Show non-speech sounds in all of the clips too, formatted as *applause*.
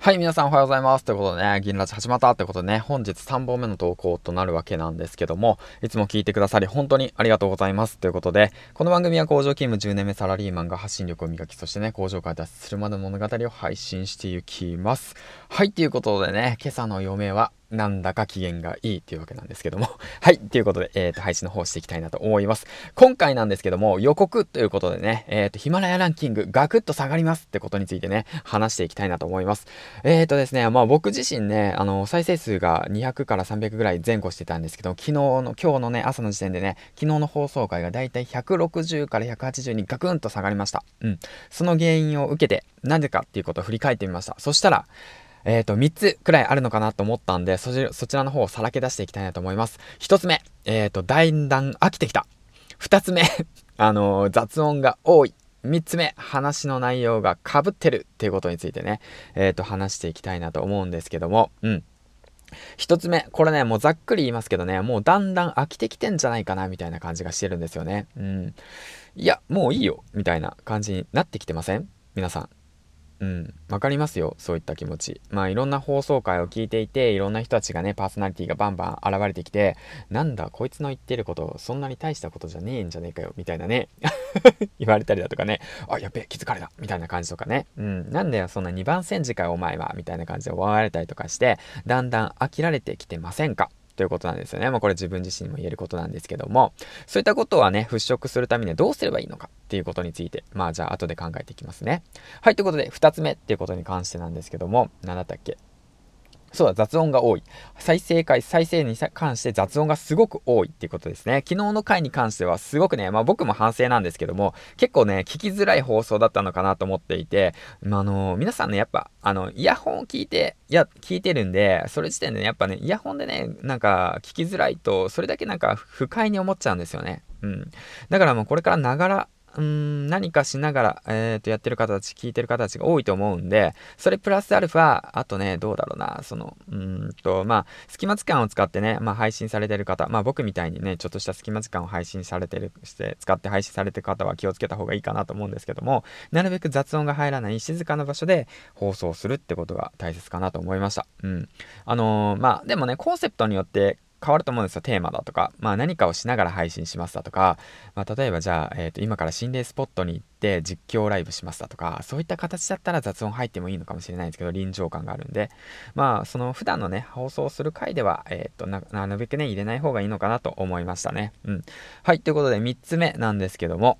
はい、皆さんおはようございます。ということでね、銀ラジ始まったってことでね、本日3本目の投稿となるわけなんですけども、いつも聞いてくださり本当にありがとうございます。ということで、この番組は工場勤務10年目サラリーマンが発信力を磨き、そしてね、工場から脱出するまでの物語を配信していきます。はい、ということでね、今朝の嫁は、なんだか機嫌がいいっていうわけなんですけども *laughs* はい。ということで、えっ、ー、と、配信の方していきたいなと思います。今回なんですけども、予告ということでね、えっ、ー、と、ヒマラヤランキングガクッと下がりますってことについてね、話していきたいなと思います。えっ、ー、とですね、まあ僕自身ね、あの、再生数が200から300ぐらい前後してたんですけど、昨日の、今日のね、朝の時点でね、昨日の放送回がだいたい160から180にガクンと下がりました。うん。その原因を受けて、なぜかっていうことを振り返ってみました。そしたら、えっ、ー、と、3つくらいあるのかなと思ったんで、そちそちらの方をさらけ出していきたいなと思います。1つ目、えっ、ー、と、だんだん飽きてきた。2つ目、*laughs* あのー、雑音が多い。3つ目、話の内容がかぶってるっていうことについてね、えっ、と、話していきたいなと思うんですけども、うん。一つ目、これね、もうざっくり言いますけどね、もうだんだん飽きてきてんじゃないかな、みたいな感じがしてるんですよね。うん。いや、もういいよ、みたいな感じになってきてません？皆さん。うん、わかりますよ、そういった気持ち。まあ、いろんな放送回を聞いていて、いろんな人たちがね、パーソナリティがバンバン現れてきて、なんだ、こいつの言ってること、そんなに大したことじゃねえんじゃねえかよ、みたいなね、*laughs* 言われたりだとかね、あ、やべえ、気づかれた、みたいな感じとかね、うん、なんだよ、そんな2番煎じかよ、お前は、みたいな感じで思われたりとかして、だんだん飽きられてきてませんか？ということなんですよね。まあ、これ自分自身にも言えることなんですけども、そういったことはね、払拭するためにはどうすればいいのかっていうことについて、まあじゃあ後で考えていきますね。はい、ということで、2つ目っていうことに関してなんですけども、何だったっけ？そうだ、雑音が多い。再生回、再生に関して雑音がすごく多いっていうことですね。昨日の回に関してはすごくね、まあ僕も反省なんですけども、結構ね、聞きづらい放送だったのかなと思っていて、まあ、の、皆さんね、やっぱ、あの、イヤホンを聞いて、いや、聞いてるんで、それ時点でね、やっぱね、イヤホンでね、なんか聞きづらいと、それだけなんか不快に思っちゃうんですよね。うん。だからもうこれからながら、うん、何かしながら、えっ、ー、と、やってる方たち、聞いてる方たちが多いと思うんで、それプラスアルファ、あとね、どうだろうな、その、うんと、まあ、隙間時間を使ってね、まあ、配信されてる方、まあ、僕みたいにね、ちょっとした隙間時間を配信されてる、して、使って配信されてる方は気をつけた方がいいかなと思うんですけども、なるべく雑音が入らない静かな場所で放送するってことが大切かなと思いました。うん。あのー、まあ、でもね、コンセプトによって変わると思うんですよ、テーマだとか。まあ何かをしながら配信しますだとか、まあ例えばじゃあ、えっ、ー、と、今から心霊スポットに行って実況ライブしますだとか、そういった形だったら雑音入ってもいいのかもしれないんですけど、臨場感があるんで、まあその普段のね、放送する回では、えっ、ー、とな、なるべくね、入れない方がいいのかなと思いましたね。うん。はい、ということで3つ目なんですけども、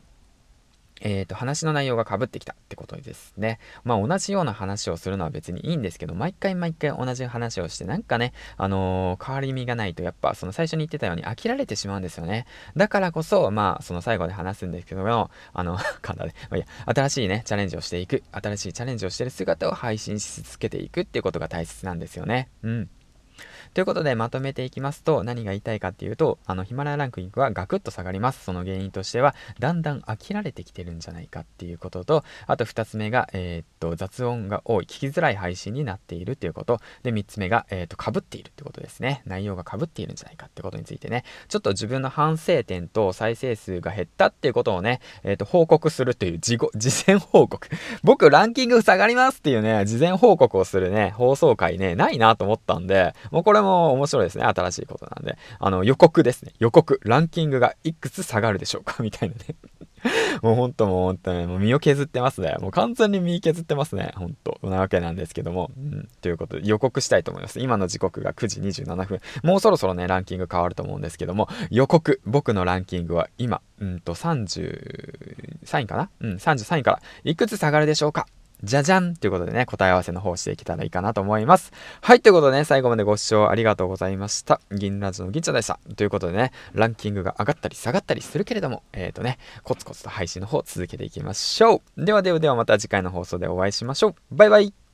えっ、ー、と、話の内容が被ってきたってことですね。まあ、同じような話をするのは別にいいんですけど、毎回毎回同じ話をして、なんかね、あのー、変わり身がないと、やっぱ、その最初に言ってたように飽きられてしまうんですよね。だからこそ、まあ、その最後で話すんですけども、あの、*laughs* かなで、まあ、いや、新しいね、チャレンジをしていく、新しいチャレンジをしてる姿を配信し続けていくっていうことが大切なんですよね。うん。ということでまとめていきますと、何が言いたいかっていうと、あの、ヒマラヤランキングはガクッと下がります。その原因としては、だんだん飽きられてきてるんじゃないかっていうことと、あと2つ目が、えー、っと、雑音が多い、聞きづらい配信になっているっていうこと、で、3つ目が、えー、っと、被っているってことですね。内容が被っているんじゃないかってことについてね、ちょっと自分の反省点と再生数が減ったっていうことをね、えー、っと、報告するという事後、事前報告。僕、ランキング下がりますっていうね、事前報告をするね、放送回ね、ないなと思ったんで、もうこれも面白いですね。新しいことなんで。あの、予告ですね。予告。ランキングがいくつ下がるでしょうか？みたいなね。*laughs* もうほんともうほんとね、もう身を削ってますね。もう完全に身削ってますね。ほんと。なわけなんですけども。うん。ということで予告したいと思います。今の時刻が9時27分。もうそろそろね、ランキング変わると思うんですけども、予告。僕のランキングは今、うんと33位かな？うん、33位からいくつ下がるでしょうか？じゃじゃんということでね、答え合わせの方していけたらいいかなと思います。はい、ということでね、最後までご視聴ありがとうございました。銀ラジの銀ちゃんでした。ということでね、ランキングが上がったり下がったりするけれども、えっ、ー、とね、コツコツと配信の方続けていきましょう。ではではではまた次回の放送でお会いしましょう。バイバイ